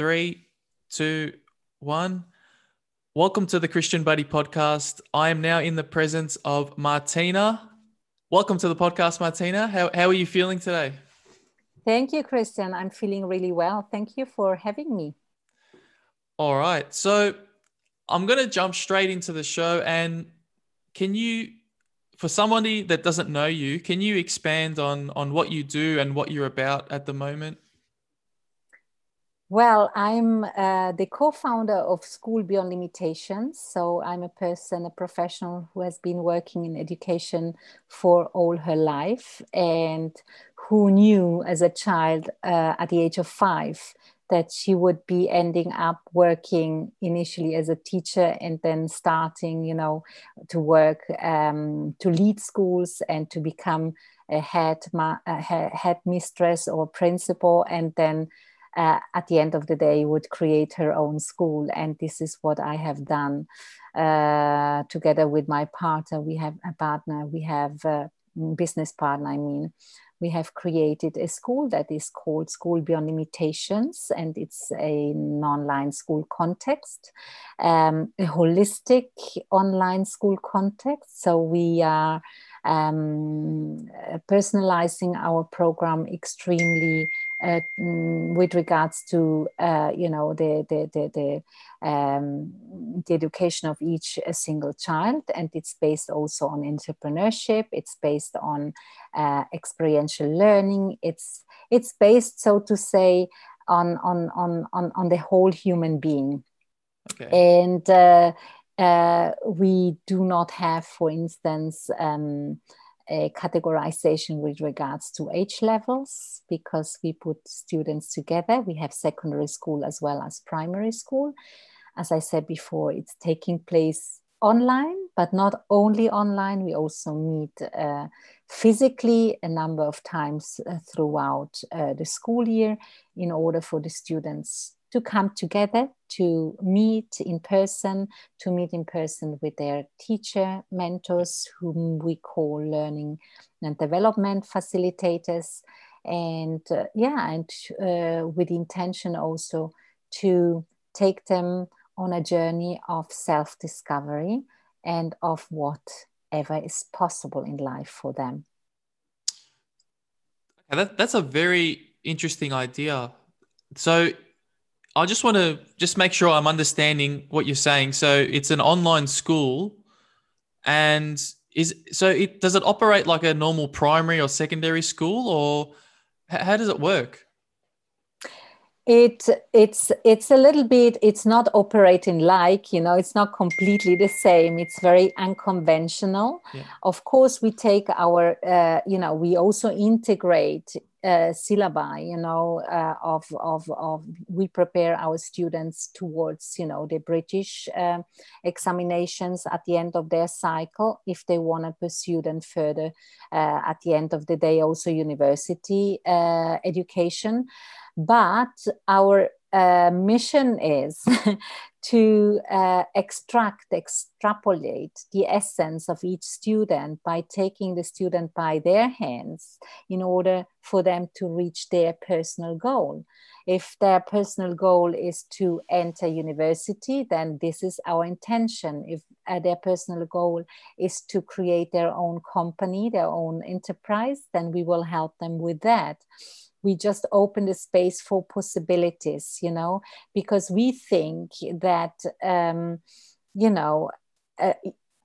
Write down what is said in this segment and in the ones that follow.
three, two, one. Welcome to the Christian Buddy podcast. I am now in the presence of Martina. Welcome to the podcast, Martina. How, how are you feeling today? Thank you, Christian. I'm feeling really well. Thank you for having me. All right. So I'm going to jump straight into the show. And can you, for somebody that doesn't know you, can you expand on, on what you do and what you're about at the moment? Well, I'm uh, the co founder of School Beyond Limitations. So I'm a person, a professional who has been working in education for all her life and who knew as a child uh, at the age of five that she would be ending up working initially as a teacher and then starting, you know, to work um, to lead schools and to become a head, ma- a head mistress or principal and then uh, at the end of the day would create her own school. And this is what i have done uh, together with my partner. We have a partner we have a business partner i mean. We have created a school that is called School Beyond Limitations, and it's a an online school context, um, a holistic online school context. So we are um, personalizing our program extremely uh, mm, with regards to uh, you know the the the the, um, the education of each a single child, and it's based also on entrepreneurship. It's based on uh, experiential learning. It's it's based, so to say, on on on on, on the whole human being. Okay. And uh, we do not have, for instance. Um, a categorization with regards to age levels because we put students together. We have secondary school as well as primary school. As I said before, it's taking place online, but not only online. We also meet uh, physically a number of times uh, throughout uh, the school year in order for the students to come together to meet in person, to meet in person with their teacher, mentors, whom we call learning and development facilitators. And uh, yeah, and uh, with the intention also to take them on a journey of self discovery and of whatever is possible in life for them. That, that's a very interesting idea. So, I just want to just make sure I'm understanding what you're saying. So it's an online school, and is so it does it operate like a normal primary or secondary school, or how does it work? it it's it's a little bit it's not operating like you know it's not completely the same it's very unconventional yeah. of course we take our uh, you know we also integrate uh, syllabi you know uh, of, of of we prepare our students towards you know the british uh, examinations at the end of their cycle if they want to pursue them further uh, at the end of the day also university uh, education. But our uh, mission is to uh, extract, extrapolate the essence of each student by taking the student by their hands in order for them to reach their personal goal. If their personal goal is to enter university, then this is our intention. If uh, their personal goal is to create their own company, their own enterprise, then we will help them with that we just open the space for possibilities you know because we think that um, you know uh,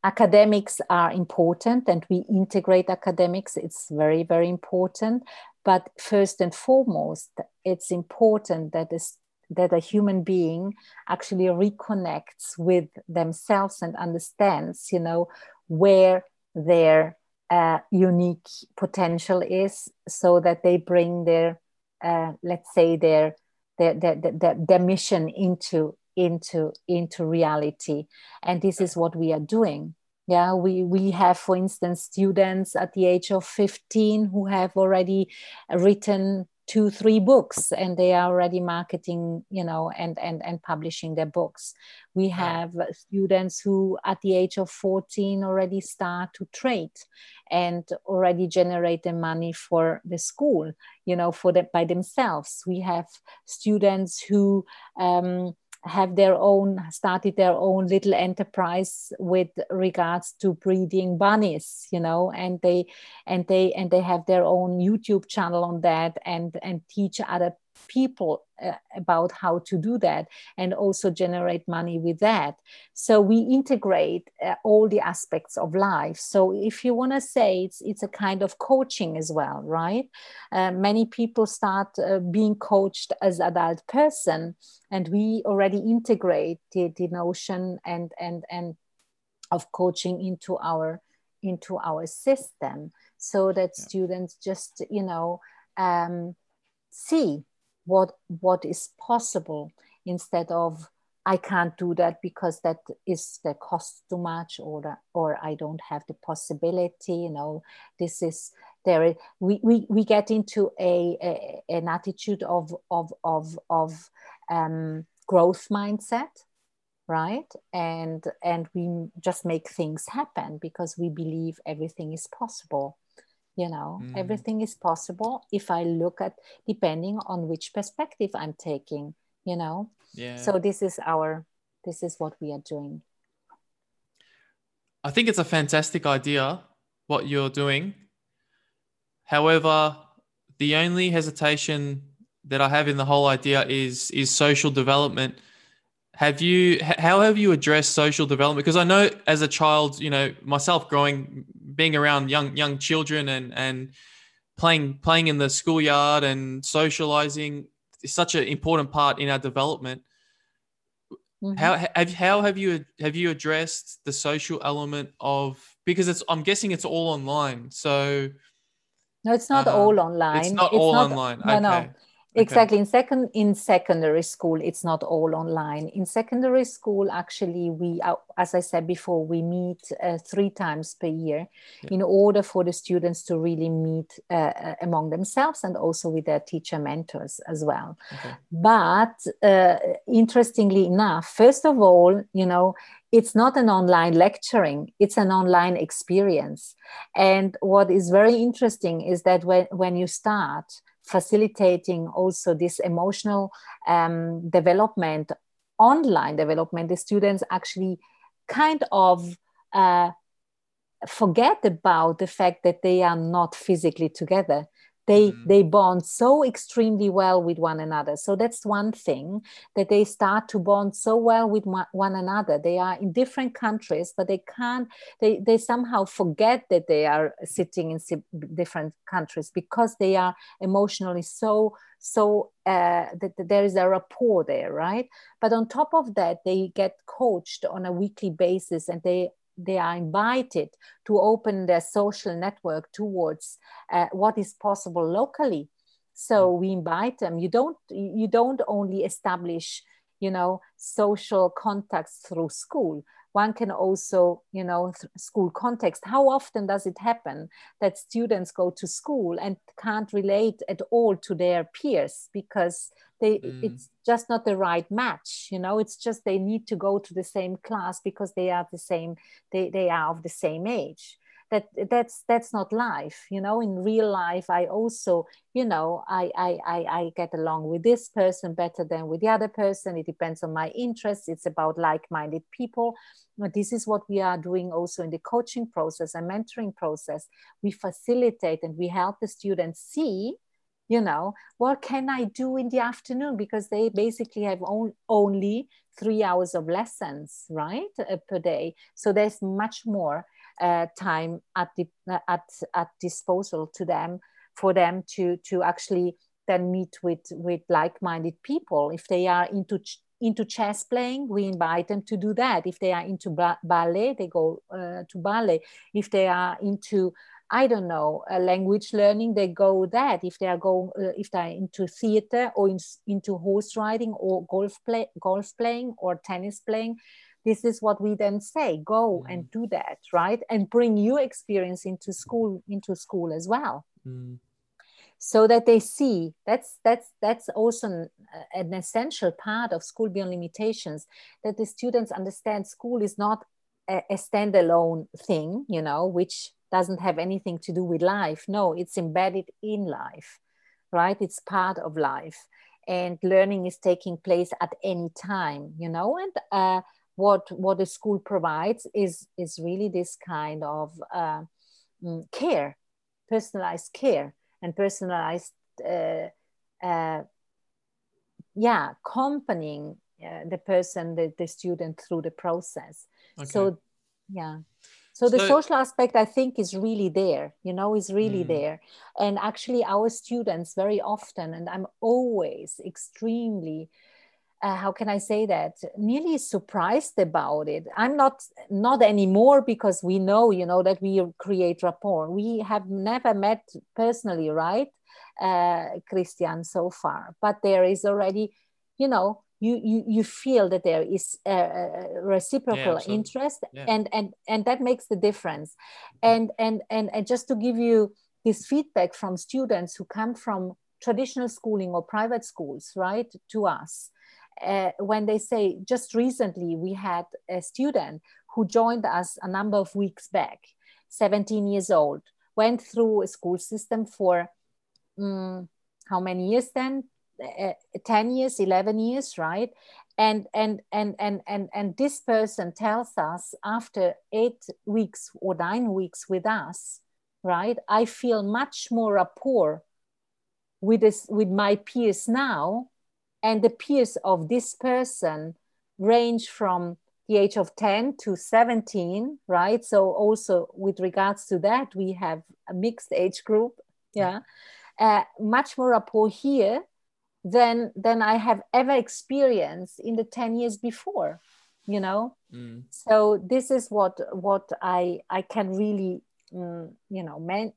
academics are important and we integrate academics. It's very very important. But first and foremost it's important that this that a human being actually reconnects with themselves and understands you know where their uh, unique potential is so that they bring their uh, let's say their their, their, their, their mission into into into reality. And this is what we are doing. Yeah we we have for instance students at the age of 15 who have already written two three books and they are already marketing you know and and and publishing their books. We have students who at the age of 14 already start to trade and already generate the money for the school you know for that by themselves. We have students who um, have their own started their own little enterprise with regards to breeding bunnies you know and they and they and they have their own youtube channel on that and and teach other people uh, about how to do that and also generate money with that. So we integrate uh, all the aspects of life. So if you want to say it's it's a kind of coaching as well right? Uh, many people start uh, being coached as adult person and we already integrate the, the notion and and and of coaching into our into our system so that yeah. students just you know um, see what what is possible instead of I can't do that because that is the cost too much or or I don't have the possibility you know. This is there we, we, we get into a, a an attitude of of of of um, growth mindset right? And and we just make things happen because we believe everything is possible you know mm. everything is possible if i look at depending on which perspective i'm taking you know? Yeah. So this is our this is what we are doing. I think it's a fantastic idea what you're doing. However the only hesitation that i have in the whole idea is is social development. Have you how have you addressed social development? Because i know as a child you know myself growing being around young young children and and playing playing in the schoolyard and socializing is such an important part in our development mm-hmm. how have how have you have you addressed the social element of because it's i'm guessing it's all online so no it's not uh, all online it's not it's all not, online no okay. no exactly. In second in secondary school it's not all online. In secondary school actually we uh, as i said before we meet uh, three times per year yeah. in order for the students to really meet uh, uh among themselves and also with their teacher mentors as well. Okay. but uh, interestingly enough first of all you know it's not an online lecturing. It's an online experience. And what is very interesting is that when, when you start facilitating also this emotional um, development, online development, the students actually kind of uh, forget about the fact that they are not physically together they mm-hmm. they bond so extremely well with one another. So that's one thing that they start to bond so well with one another. They are in different countries but they can't they they somehow forget that they are sitting in different countries because they are emotionally so so uh, that, that there is a rapport there right? But on top of that they get coached on a weekly basis and they they are invited to open their social network towards uh, what is possible locally. So mm. we invite them. You don't you don't only establish you know social contacts through school. One can also you know school context. How often does it happen that students go to school and can't relate at all to their peers because they mm. it's just not the right match you know? It's just they need to go to the same class because they are the same they, they are of the same age. That that's that's not life you know? In real life i also you know I, I i i get along with this person better than with the other person. It depends on my interests. It's about like-minded people. But this is what we are doing also in the coaching process and mentoring process. We facilitate and we help the students see you know what can i do in the afternoon? Because they basically have on, only three hours of lessons right uh, per day. So there's much more uh, time at the at at disposal to them for them to to actually then meet with with like-minded people. If they are into ch- into chess playing we invite them to do that. If they are into ba- ballet they go uh, to ballet. If they are into I don't know, uh, language learning, they go that. If they are going, uh, if they're into theater or in, into horse riding or golf play, golf playing or tennis playing, this is what we then say: go mm. and do that, right? And bring your experience into school, into school as well. Mm. so that they see that's that's that's also an, an essential part of school beyond limitations that the students understand school is not a, a standalone thing you know which doesn't have anything to do with life. No it's embedded in life right? It's part of life. And learning is taking place at any time you know? And uh, what what the school provides is is really this kind of uh, mm, care personalized care and personalized uh, uh, yeah accompanying uh, the person the, the student through the process. Okay. so yeah so the so, social aspect i think is really there you know is really mm. there and actually our students very often and i'm always extremely uh, how can I say that? Nearly surprised about it. I'm not not anymore because we know, you know, that we create rapport. We have never met personally, right, uh, Christian, so far. But there is already, you know, you you, you feel that there is a, reciprocal yeah, interest, yeah. and and and that makes the difference. And and and and just to give you this feedback from students who come from traditional schooling or private schools, right, to us uh, when they say just recently we had a student who joined us a number of weeks back 17 years old went through a school system for um, how many years then 10 years 11 years right? And and and and and and this person tells us after eight weeks or nine weeks with us right? I feel much more rapport with this with my peers now and the peers of this person range from the age of 10 to 17 right? So also with regards to that we have a mixed age group yeah? Uh, much more rapport here than than i have ever experienced in the 10 years before you know mm. so this is what what i i can really mm, you know man,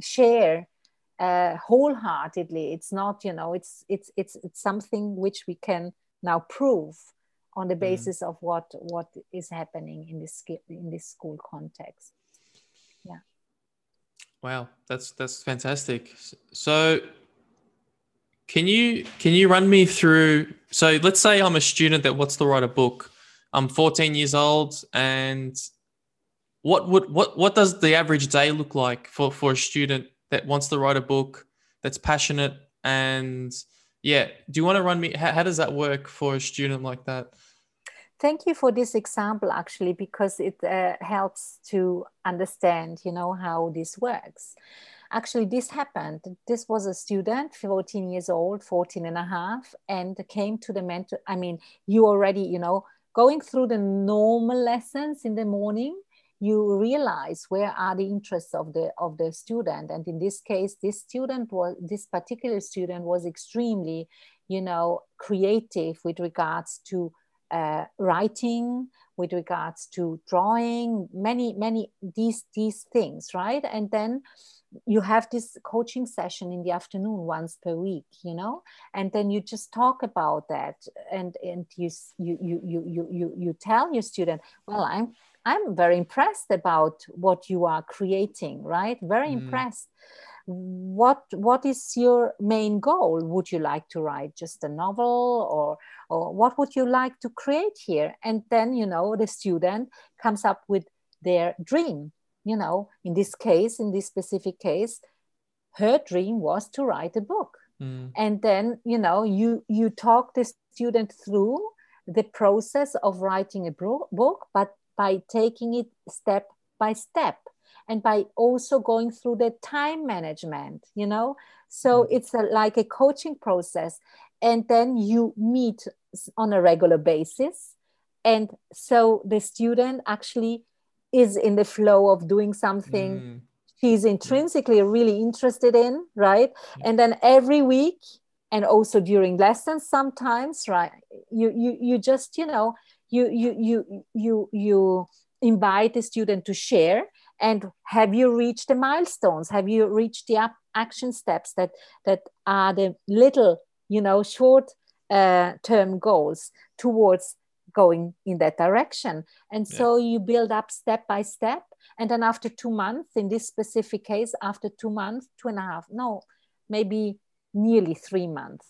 share uh, wholeheartedly. It's not, you know, it's it's it's it's something which we can now prove on the mm. basis mm. of what what is happening in this in this school context. Yeah. Wow, that's that's fantastic. So can you can you run me through so let's say I'm a student that wants to write a book. I'm 14 years old and what would what what does the average day look like for for a student that wants to write a book that's passionate and yeah do you want to run me how, how does that work for a student like that thank you for this example actually because it uh, helps to understand you know how this works actually this happened. This was a student 14 years old 14 and a half and came to the mentor i mean you already you know going through the normal lessons in the morning you realize where are the interests of the of the student. And in this case this student was this particular student was extremely you know creative with regards to uh, writing with regards to drawing many many these these things right? And then you have this coaching session in the afternoon once per week you know and then you just talk about that and and you you you you you you tell your student well i'm I'm very impressed about what you are creating, right? Very mm. impressed. What what is your main goal? Would you like to write just a novel or or what would you like to create here? And then, you know, the student comes up with their dream. You know, in this case, in this specific case, her dream was to write a book. Mm. And then, you know, you you talk the student through the process of writing a book, but by taking it step by step and by also going through the time management you know so mm-hmm. it's a, like a coaching process and then you meet on a regular basis and so the student actually is in the flow of doing something mm. she's intrinsically really interested in right? And then every week and also during lessons sometimes right you you you just you know you you you you you invite the student to share. And have you reached the milestones? Have you reached the action steps that that are the little you know short uh, term goals towards going in that direction and so yeah. you build up step by step and then after two months in this specific case after two months two and a half no maybe nearly three months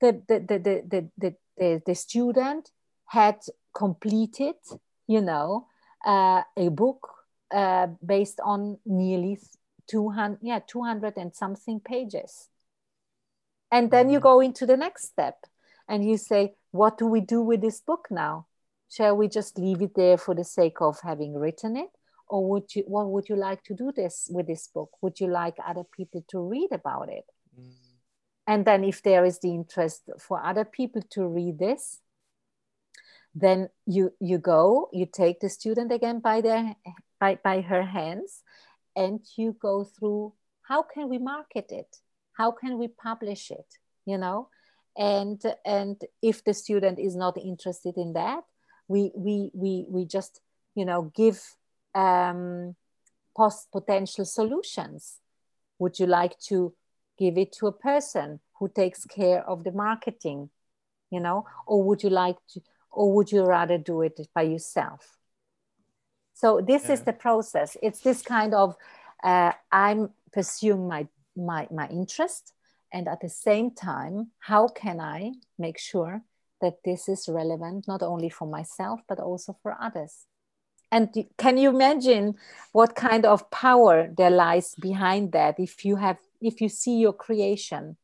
the the the the, the, the, the, student had completed you know uh, a book uh, based on nearly 200 yeah 200 and something pages and then you mm-hmm. go into the next step and you say what do we do with this book now? Shall we just leave it there for the sake of having written it? Or would you what would you like to do this with this book? Would you like other people to read about it? Mm. and then if there is the interest for other people to read this then you you go you take the student again by their by, by her hands and you go through how can we market it? How can we publish it? You know and and if the student is not interested in that we we we, we just you know give um, post potential solutions. Would you like to give it to a person who takes care of the marketing you know or would you like to or would you rather do it by yourself? So this yeah. is the process. It's this kind of uh, i'm pursuing my my my interest and at the same time how can i make sure that this is relevant not only for myself but also for others? And can you imagine what kind of power there lies behind that if you have if you see your creation?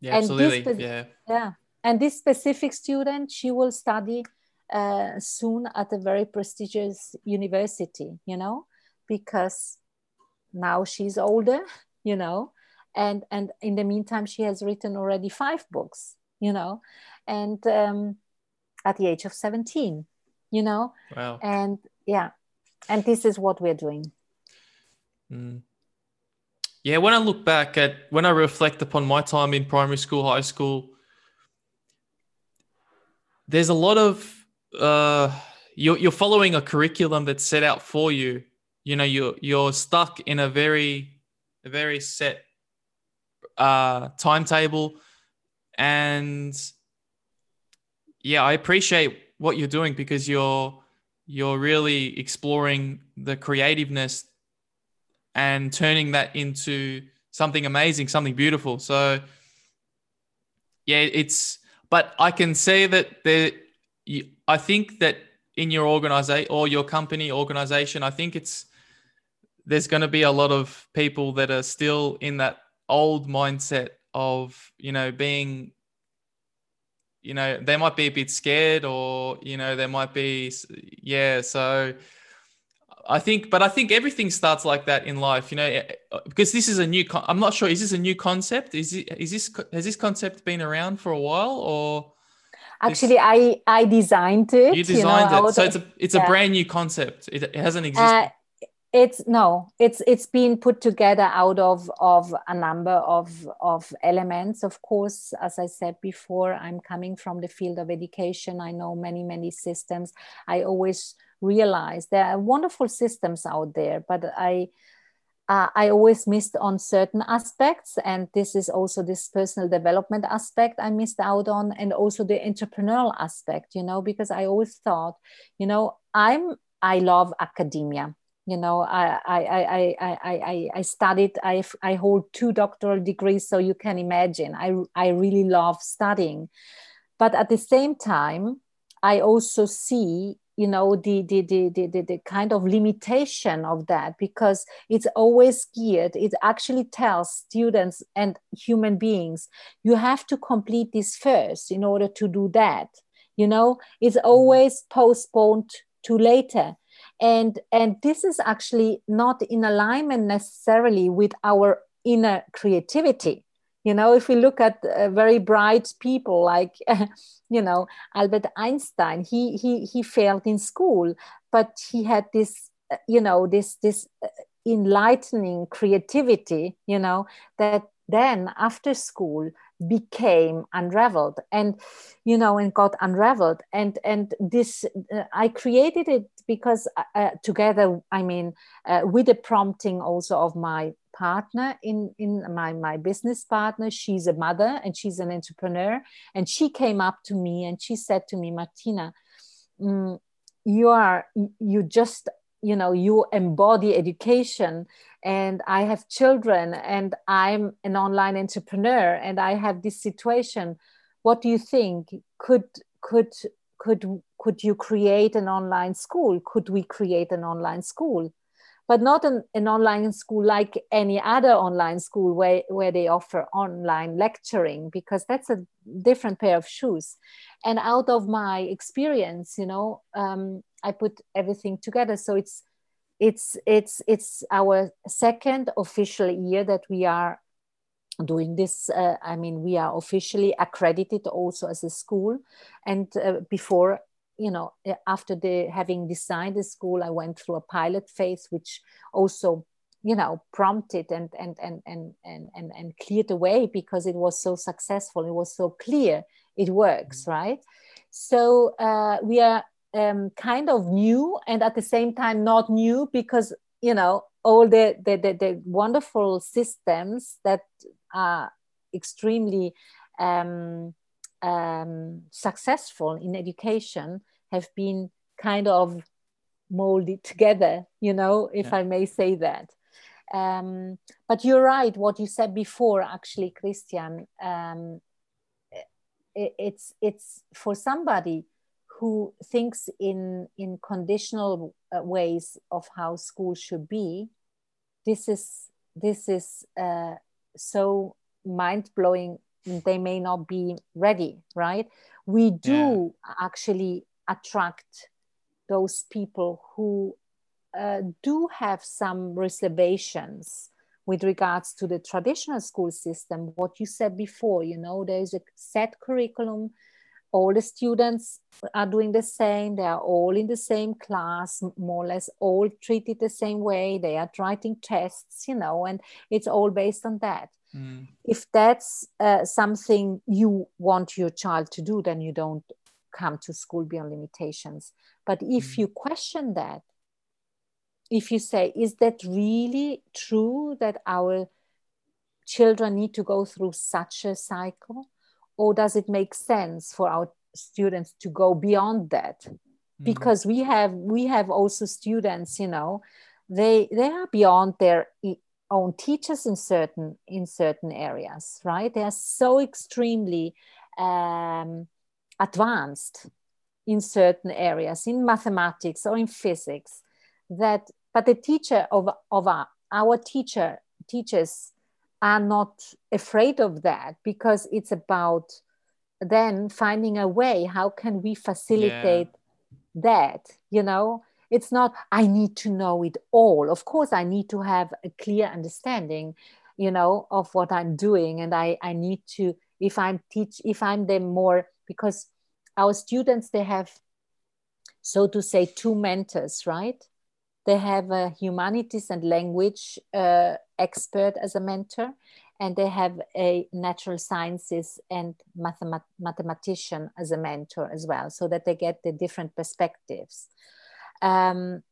Yeah and absolutely. this, yeah. yeah. And this specific student she will study uh, soon at a very prestigious university you know because now she's older you know and and in the meantime she has written already five books you know and um, at the age of 17 you know wow. and yeah and this is what we're doing mm. yeah when i look back at when i reflect upon my time in primary school high school there's a lot of uh, you're, you're following a curriculum that's set out for you you know you're you're stuck in a very a very set uh, timetable. And yeah i appreciate what you're doing because you're you're really exploring the creativeness and turning that into something amazing something beautiful. So yeah it's but i can say that there i think that in your organization or your company organization i think it's there's going to be a lot of people that are still in that old mindset of you know being you know they might be a bit scared or you know they might be yeah so i think but i think everything starts like that in life you know eh, eh, because this is a new i'm not sure is this a new concept? Is it is this has this concept been around for a while or actually i i designed it you designed you know, it. So it's a it's yeah. a brand new concept. It, it hasn't existed. uh, it's no it's it's been put together out of of a number of of elements of course. As i said before i'm coming from the field of education. I know many many systems. I always realize there are wonderful systems out there but i uh, I always missed on certain aspects, and this is also this personal development aspect I missed out on, and also the entrepreneurial aspect. You know, because I always thought, you know, I'm I love academia you know i i i i i i studied i i hold two doctoral degrees so you can imagine. I i really love studying. But at the same time i also see you know the the the the, the kind of limitation of that because it's always geared it actually tells students and human beings you have to complete this first in order to do that you know? It's mm-hmm. always postponed to later and and this is actually not in alignment necessarily with our inner creativity. You know if we look at uh, very bright people like you know albert einstein he he he failed in school but he had this uh, you know this this uh, enlightening creativity you know that then after school became unraveled and you know and got unraveled. And and this uh, i created it because uh, uh, together i mean uh, with the prompting also of my partner in in my my business partner she's a mother and she's an entrepreneur and she came up to me and she said to me martina mm, you are you just you know you embody education and i have children and i'm an online entrepreneur and i have this situation. What do you think could could could could you create an online school? Could we create an online school? But not an, an online school like any other online school where, where they offer online lecturing because that's a different pair of shoes. And out of my experience you know um, i put everything together. So it's it's it's it's our second official year that we are doing this uh, i mean we are officially accredited also as a school. And uh, before you know eh, after the having designed the school i went through a pilot phase which also you know prompted and and and and and and, and cleared the way because it was so successful it was so clear it works mm-hmm. right so uh, we are um, kind of new and at the same time not new because you know all the the, the, the wonderful systems that are extremely um, um, successful in education have been kind of molded together, you know, if yeah. I may say that. Um, but you're right, what you said before, actually, Christian. Um, it, it's it's for somebody who thinks in in conditional uh, ways of how school should be. This is this is uh, so mind blowing they may not be ready, right? We do yeah. actually attract those people who uh, do have some reservations with regards to the traditional school system. What you said before, you know, there is a set curriculum. All the students are doing the same. They are all in the same class, more or less all treated the same way. They are writing tests, you know, and it's all based on that. Mm. If that's uh, something you want your child to do, then you don't come to school beyond limitations. But if mm. you question that, if you say, is that really true that our children need to go through such a cycle? Or does it make sense for our students to go beyond that? Mm. Because we have we have also students, you know, they they are beyond their own teachers in certain in certain areas right they are so extremely um, advanced in certain areas in mathematics or in physics that but the teacher of, of our, our teacher teachers are not afraid of that because it's about then finding a way how can we facilitate yeah. that you know it's not i need to know it all. Of course i need to have a clear understanding you know of what i'm doing and i i need to if i'm teach if i'm them more because our students they have so to say two mentors right? They have a humanities and language uh, expert as a mentor and they have a natural sciences and mathemat- mathematician as a mentor as well so that they get the different perspectives um,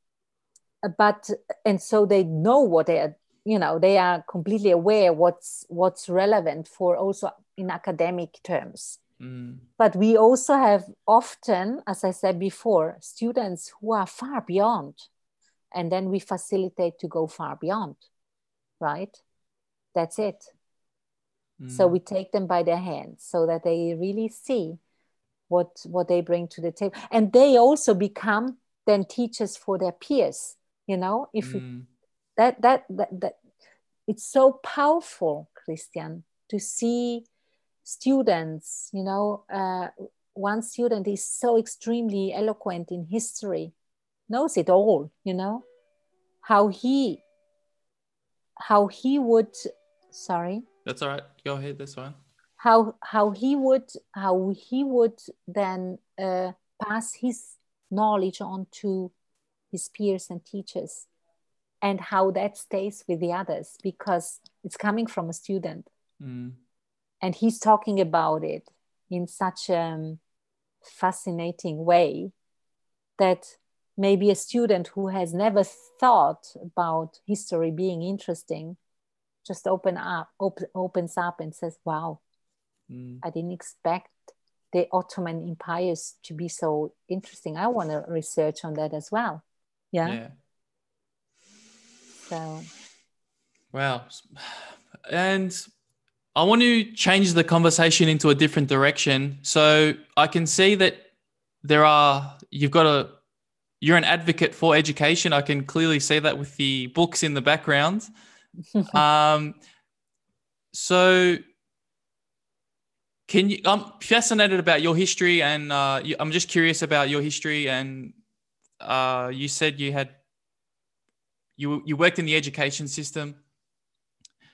but and so they know what they are you know they are completely aware what's what's relevant for also in academic terms mm. but we also have often as i said before students who are far beyond and then we facilitate to go far beyond right that's it mm. so we take them by their hands so that they really see what what they bring to the table and they also become then teachers for their peers you know? If mm. that, that that that it's so powerful christian to see students you know uh, one student is so extremely eloquent in history knows it all you know? How he how he would sorry? That's all right. Go ahead this one. How how he would how he would then uh, pass his knowledge on to his peers and teachers and how that stays with the others because it's coming from a student mm. and he's talking about it in such a fascinating way that maybe a student who has never thought about history being interesting just open up op- opens up and says wow mm. i didn't expect the Ottoman empires to be so interesting. I want to research on that as well. Yeah. Yeah. So. Wow. And I want to change the conversation into a different direction. So I can see that there are, you've got a, you're an advocate for education. I can clearly see that with the books in the background. um, so can you? I'm fascinated about your history, and uh, I'm just curious about your history. And uh, you said you had you you worked in the education system,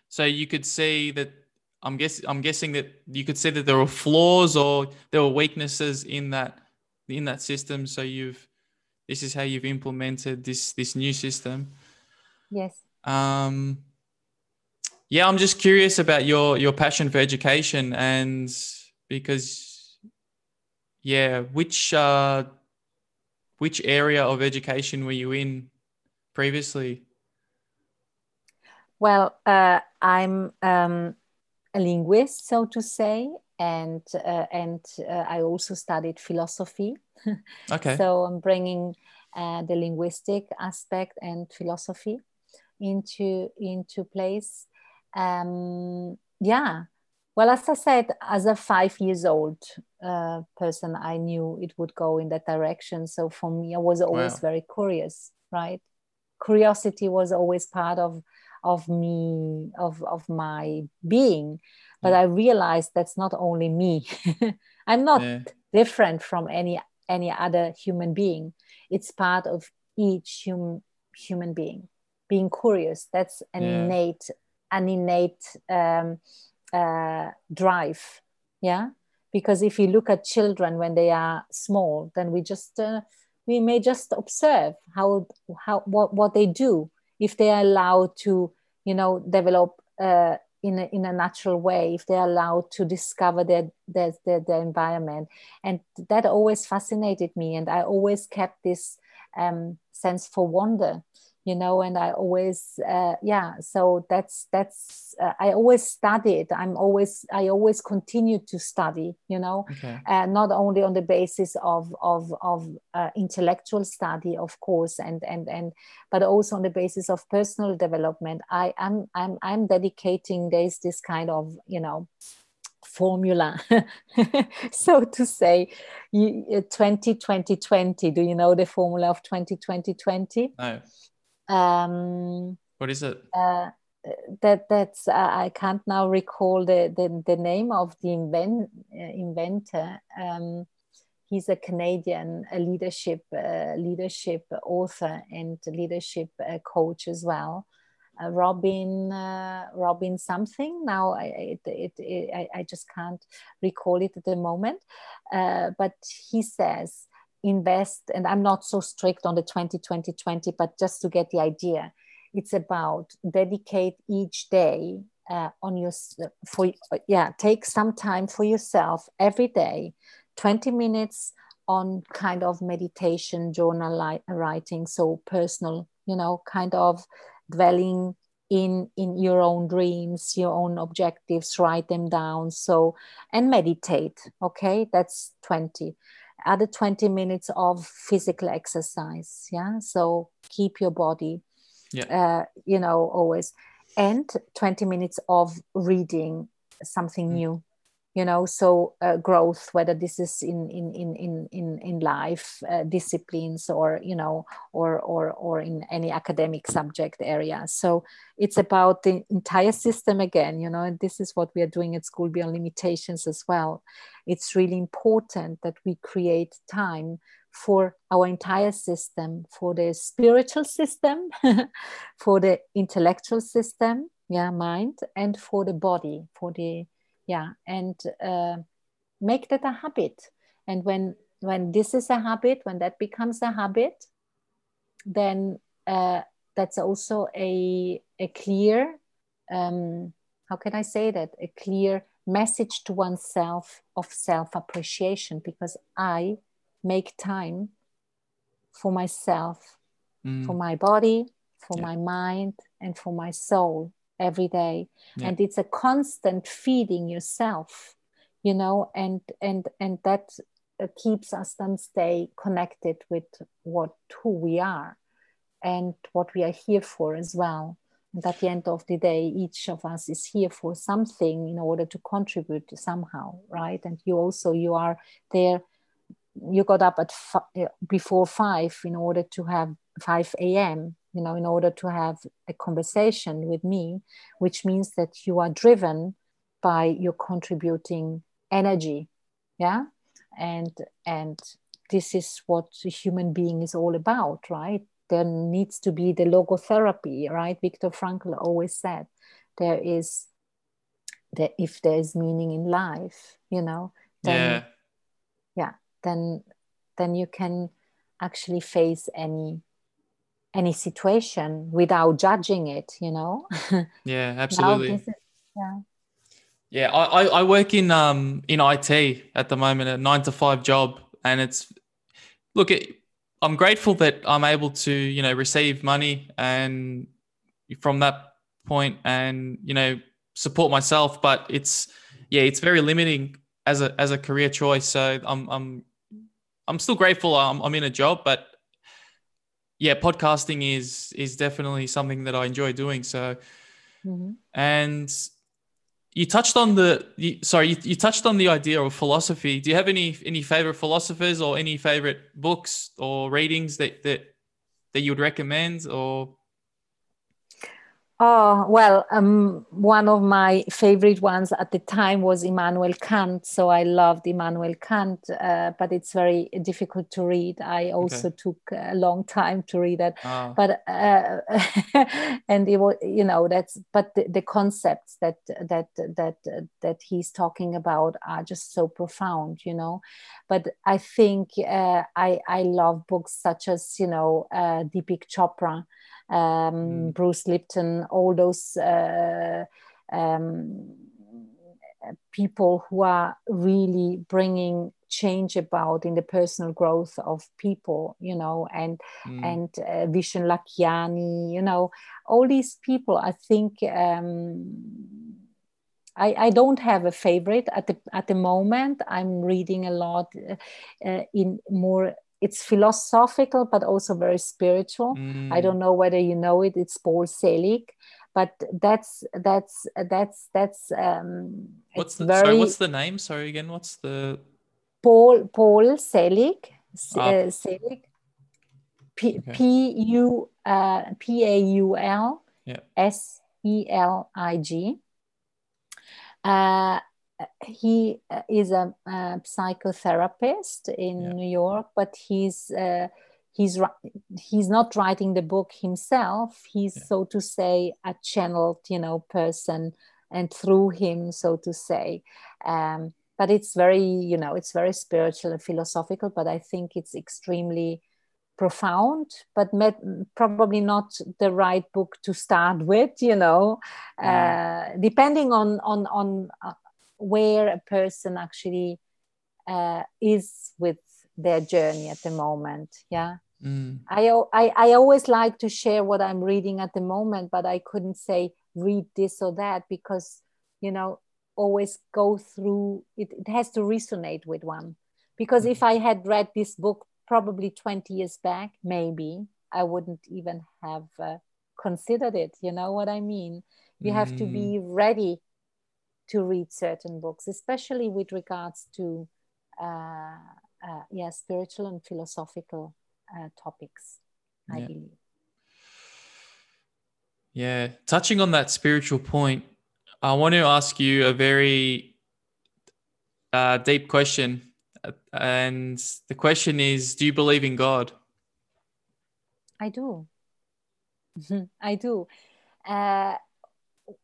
so you could see that. I'm guess I'm guessing that you could see that there were flaws or there were weaknesses in that in that system. So you've this is how you've implemented this this new system. Yes. Um, yeah, I'm just curious about your your passion for education and because yeah, which uh which area of education were you in previously? Well, uh, I'm um, a linguist, so to say, and uh, and uh, I also studied philosophy. Okay. so I'm bringing uh, the linguistic aspect and philosophy into into place um, yeah well as i said as a five years old uh, person i knew it would go in that direction so for me i was always wow. very curious right curiosity was always part of of me of of my being but yeah. i realized that's not only me i'm not yeah. different from any any other human being it's part of each hum, human being being curious that's an yeah. innate an innate um, uh, drive yeah? Because if you look at children when they are small then we just uh, we may just observe how how what, what they do. If they are allowed to you know develop uh, in, a, in a natural way if they're allowed to discover their, their, their, their environment. And that always fascinated me and i always kept this um, sense for wonder you know and i always uh, yeah so that's that's uh, i always studied. I'm always i always continue to study you know okay. uh, not only on the basis of of of uh, intellectual study of course and and and but also on the basis of personal development. I am i'm i'm dedicating this this kind of you know formula so to say. You, 20 20 20 do you know the formula of 20 20 20 no um, what is it? Uh, that that's uh, I can't now recall the the, the name of the invent, uh, inventor. Um, he's a Canadian a leadership uh, leadership author and leadership uh, coach as well. Uh, Robin Robin something. Now I it, it, it, I, I just can't recall it at the moment. Uh but he says invest and i'm not so strict on the 20 20 20 but just to get the idea it's about dedicate each day uh, on your for yeah take some time for yourself every day 20 minutes on kind of meditation journal writing so personal you know kind of dwelling in in your own dreams your own objectives write them down so and meditate okay? That's 20 other 20 minutes of physical exercise yeah so keep your body yeah. Uh, you know always and 20 minutes of reading something mm. new you know so uh, growth whether this is in in in in in, in life uh, disciplines or you know or or or in any academic subject area. So it's about the entire system again you know and this is what we are doing at school beyond limitations as well. It's really important that we create time for our entire system for the spiritual system for the intellectual system yeah mind and for the body for the yeah and uh, make that a habit and when when this is a habit when that becomes a habit then uh, that's also a a clear um, how can i say that a clear message to oneself of self appreciation because i make time for myself mm. for my body for yeah. my mind and for my soul every day. Yeah. and it's a constant feeding yourself you know and and and that uh, keeps us then stay connected with what who we are and what we are here for as well. And at the end of the day each of us is here for something in order to contribute somehow right? And you also you are there you got up at f- before five in order to have 5 a.m you know in order to have a conversation with me which means that you are driven by your contributing energy yeah? And and this is what a human being is all about right? There needs to be the logotherapy right? Viktor frankl always said there is that if there is meaning in life you know? Then yeah, yeah. Then then you can actually face any any situation without judging it you know? Yeah absolutely. is, yeah. Yeah I, I work in um in it at the moment a nine to five job and it's look it, i'm grateful that i'm able to you know receive money and from that point and you know support myself but it's yeah it's very limiting as a as a career choice. So i'm i'm i'm still grateful i'm, I'm in a job but yeah, podcasting is is definitely something that I enjoy doing. So, mm-hmm. and you touched on the you, sorry, you, you touched on the idea of philosophy. Do you have any any favorite philosophers or any favorite books or readings that that that you would recommend or Oh, well, um, one of my favorite ones at the time was Immanuel Kant. So I loved Immanuel Kant, uh, but it's very difficult to read. I also okay. took a long time to read it. Oh. But, uh, and it was, you know, that's, but the, the, concepts that, that, that, that he's talking about are just so profound, you know. But I think uh, I, I love books such as, you know, uh, Deepak Chopra um, mm. Bruce Lipton, all those uh, um, people who are really bringing change about in the personal growth of people you know and mm. and uh, Vishen Lakhiani you know all these people i think um, I, I don't have a favorite at the at the moment i'm reading a lot uh in more it's philosophical but also very spiritual mm. i don't know whether you know it it's paul selig but that's that's that's that's um what's the very, sorry what's the name sorry again what's the paul paul selig ah. uh, selig P, okay. P U uh, P A U L S E L I G. Uh, he uh, is a, a psychotherapist in yeah. New York, but he's uh, he's he's not writing the book himself. He's yeah. so to say a channeled, you know, person, and through him, so to say. Um, but it's very, you know, it's very spiritual and philosophical. But I think it's extremely profound, but met, probably not the right book to start with. You know, uh, depending on on on uh, where a person actually uh, is with their journey at the moment yeah mm. I, I i always like to share what i'm reading at the moment but i couldn't say read this or that because you know always go through it, it has to resonate with one because mm. if i had read this book probably 20 years back maybe i wouldn't even have uh, considered it you know what i mean you mm. have to be mm. ready to read certain books, especially with regards to uh, uh, yeah spiritual and philosophical uh, topics. I yeah. believe. Yeah, touching on that spiritual point, I want to ask you a very uh, deep question, and the question is: Do you believe in God? I do. I do. Uh,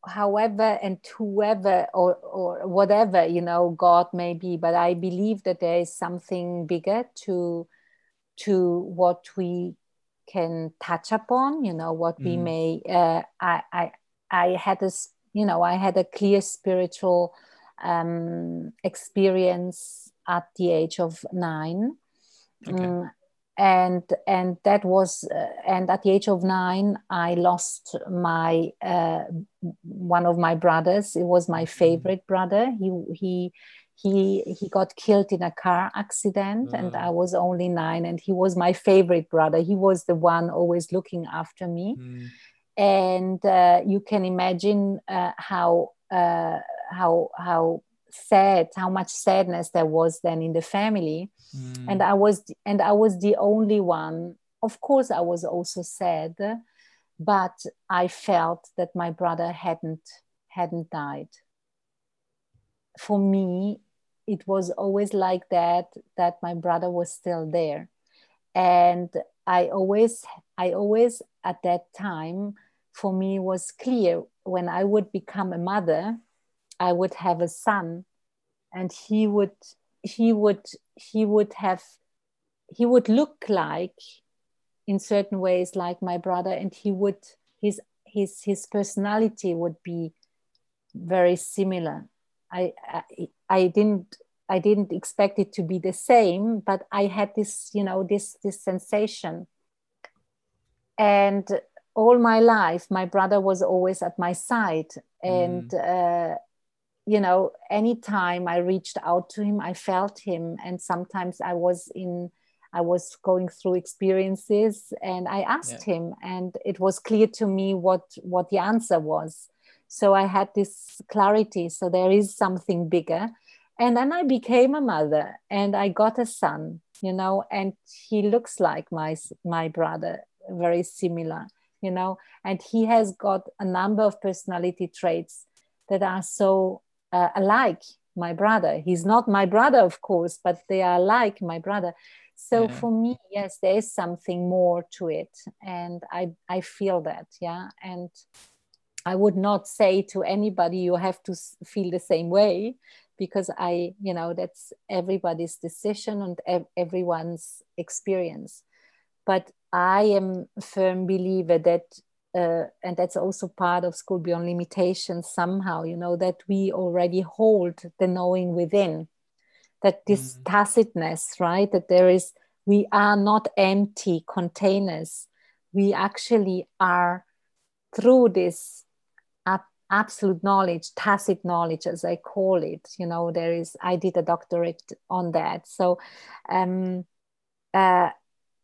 however and whoever or, or whatever you know god may be but i believe that there is something bigger to to what we can touch upon you know what mm. we may uh, i i i had this you know i had a clear spiritual um experience at the age of nine okay. um, and and that was uh, and at the age of nine i lost my uh, one of my brothers it was my mm-hmm. favorite brother he he he he got killed in a car accident uh. and i was only nine and he was my favorite brother he was the one always looking after me mm. and uh, you can imagine uh, how uh, how how sad how much sadness there was then in the family. Mm. and i was and i was the only one. Of course i was also sad but i felt that my brother hadn't hadn't died. For me it was always like that that my brother was still there. And i always i always at that time for me was clear when i would become a mother i would have a son and he would he would he would have he would look like in certain ways like my brother and he would his his his personality would be very similar I, I I didn't I didn't expect it to be the same, but I had this, you know, this this sensation. And all my life, my brother was always at my side, and mm. uh, you know, anytime I reached out to him, I felt him, and sometimes I was in. I was going through experiences and I asked yeah. him and it was clear to me what what the answer was so i had this clarity so there is something bigger and then i became a mother and i got a son you know and he looks like my my brother very similar you know and he has got a number of personality traits that are so uh, alike my brother he's not my brother of course but they are like my brother so yeah. for me yes there is something more to it and i i feel that yeah and I would not say to anybody you have to feel the same way because I, you know, that's everybody's decision and ev- everyone's experience. But I am a firm believer that, uh, and that's also part of School Beyond Limitations somehow, you know, that we already hold the knowing within, that this mm. tacitness, right, that there is, we are not empty containers. We actually are through this absolute knowledge tacit knowledge as i call it you know there is i did a doctorate on that so um uh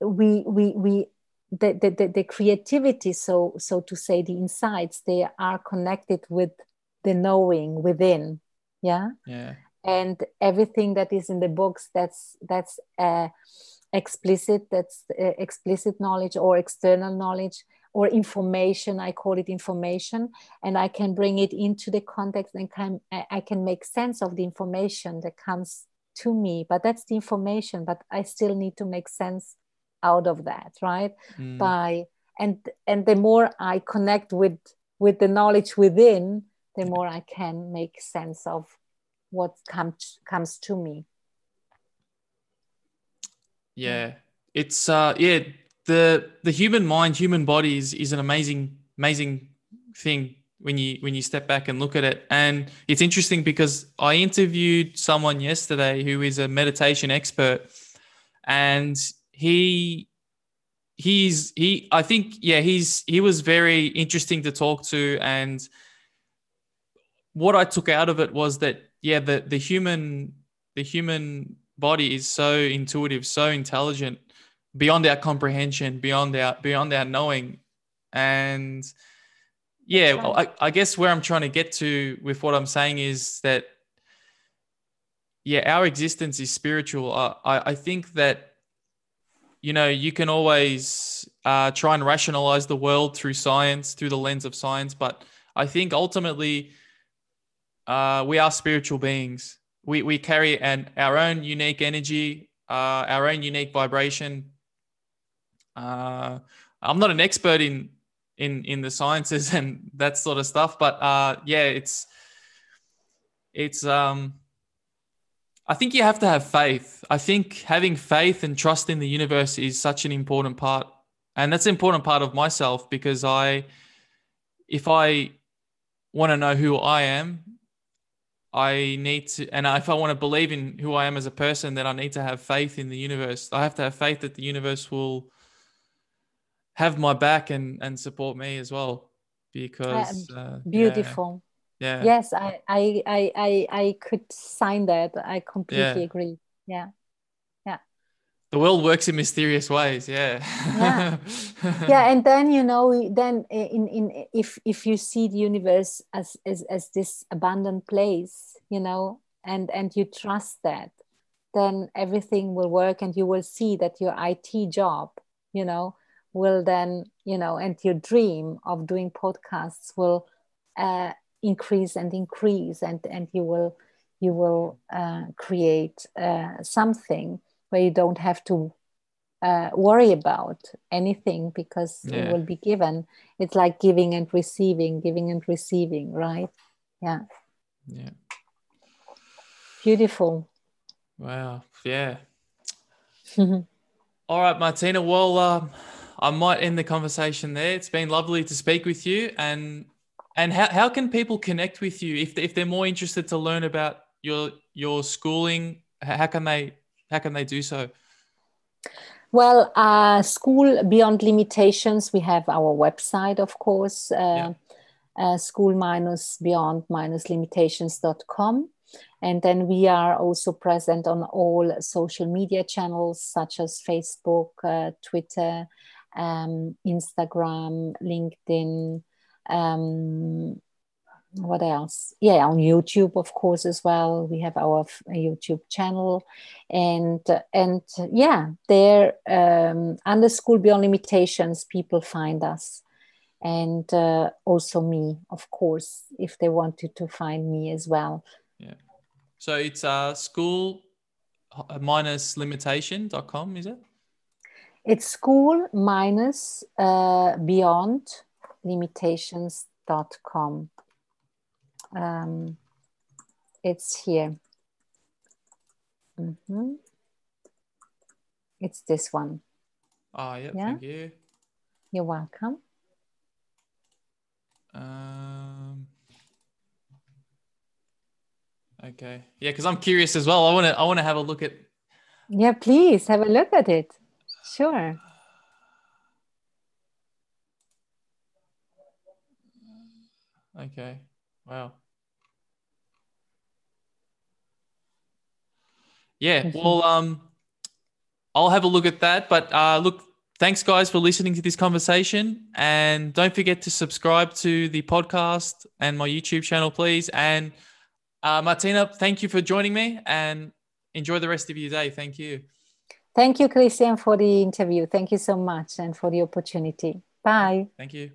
we we we the, the, the creativity so so to say the insights they are connected with the knowing within yeah? Yeah. And everything that is in the books that's that's uh, explicit that's uh, explicit knowledge or external knowledge or information i call it information and i can bring it into the context and can i can make sense of the information that comes to me but that's the information but i still need to make sense out of that right mm. by and and the more i connect with with the knowledge within the more i can make sense of what comes comes to me yeah it's uh yeah the the human mind, human body is, is an amazing, amazing thing when you when you step back and look at it. And it's interesting because I interviewed someone yesterday who is a meditation expert, and he he's he I think yeah he's he was very interesting to talk to. And what I took out of it was that yeah the the human the human body is so intuitive so intelligent beyond our comprehension, beyond our beyond our knowing, and yeah, I, I guess where I'm trying to get to with what I'm saying is that yeah, our existence is spiritual. I I think that you know you can always uh, try and rationalize the world through science, through the lens of science, but I think ultimately uh, we are spiritual beings. We we carry an our own unique energy, uh, our own unique vibration, uh, I'm not an expert in in in the sciences and that sort of stuff, but uh, yeah, it's it's um. I think you have to have faith. I think having faith and trust in the universe is such an important part. And that's an important part of myself because I, if I want to know who I am, I need to, and if I want to believe in who I am as a person, then I need to have faith in the universe. I have to have faith that the universe will have my back and and support me as well because uh, beautiful Yeah. Yes, I, I, I, I, I could sign that. I completely Yeah. agree. Yeah. Yeah the world works in mysterious ways. Yeah. Yeah. yeah and then you know then in in if if you see the universe as as, as this abundant place you know and and you trust that then everything will work and you will see that your it job you know will then you know and your dream of doing podcasts will uh, increase and increase and and you will you will uh, create uh, something where you don't have to uh, worry about anything because Yeah. it will be given. It's like giving and receiving, giving and receiving, right? Yeah, yeah. beautiful. Wow. Yeah. All right, Martina. Well, um, I might end the conversation there. It's been lovely to speak with you. And and how, how can people connect with you if, if they're more interested to learn about your your schooling? How can they how can they do so? Well, uh, School Beyond Limitations, we have our website, of course, uh, uh, school minus beyond minus limitations.com. And then we are also present on all social media channels such as Facebook, uh, Twitter, um, Instagram, LinkedIn. Um, what else? Yeah, on YouTube, of course, as well. We have our YouTube channel, and and yeah, there um, under School Beyond Limitations, people find us, and uh, also me, of course, if they wanted to find me as well. Yeah. So it's uh, school minus limitation.com, is it? It's school minus uh, beyond limitations.com. Um, it's here. Mhm. It's this one. Oh, yep. Yeah. Thank you. You're welcome. Um, okay. Yeah, because I'm curious as well. I want to I want to have a look at Yeah, please have a look at it. Sure. Okay. Wow. Yeah. Well, um, I'll have a look at that. But uh, look, thanks guys for listening to this conversation, and don't forget to subscribe to the podcast and my YouTube channel, please. And uh, Martina, thank you for joining me, and enjoy the rest of your day. Thank you. Thank you, Christian, for the interview. Thank you so much and for the opportunity. Bye. Thank you.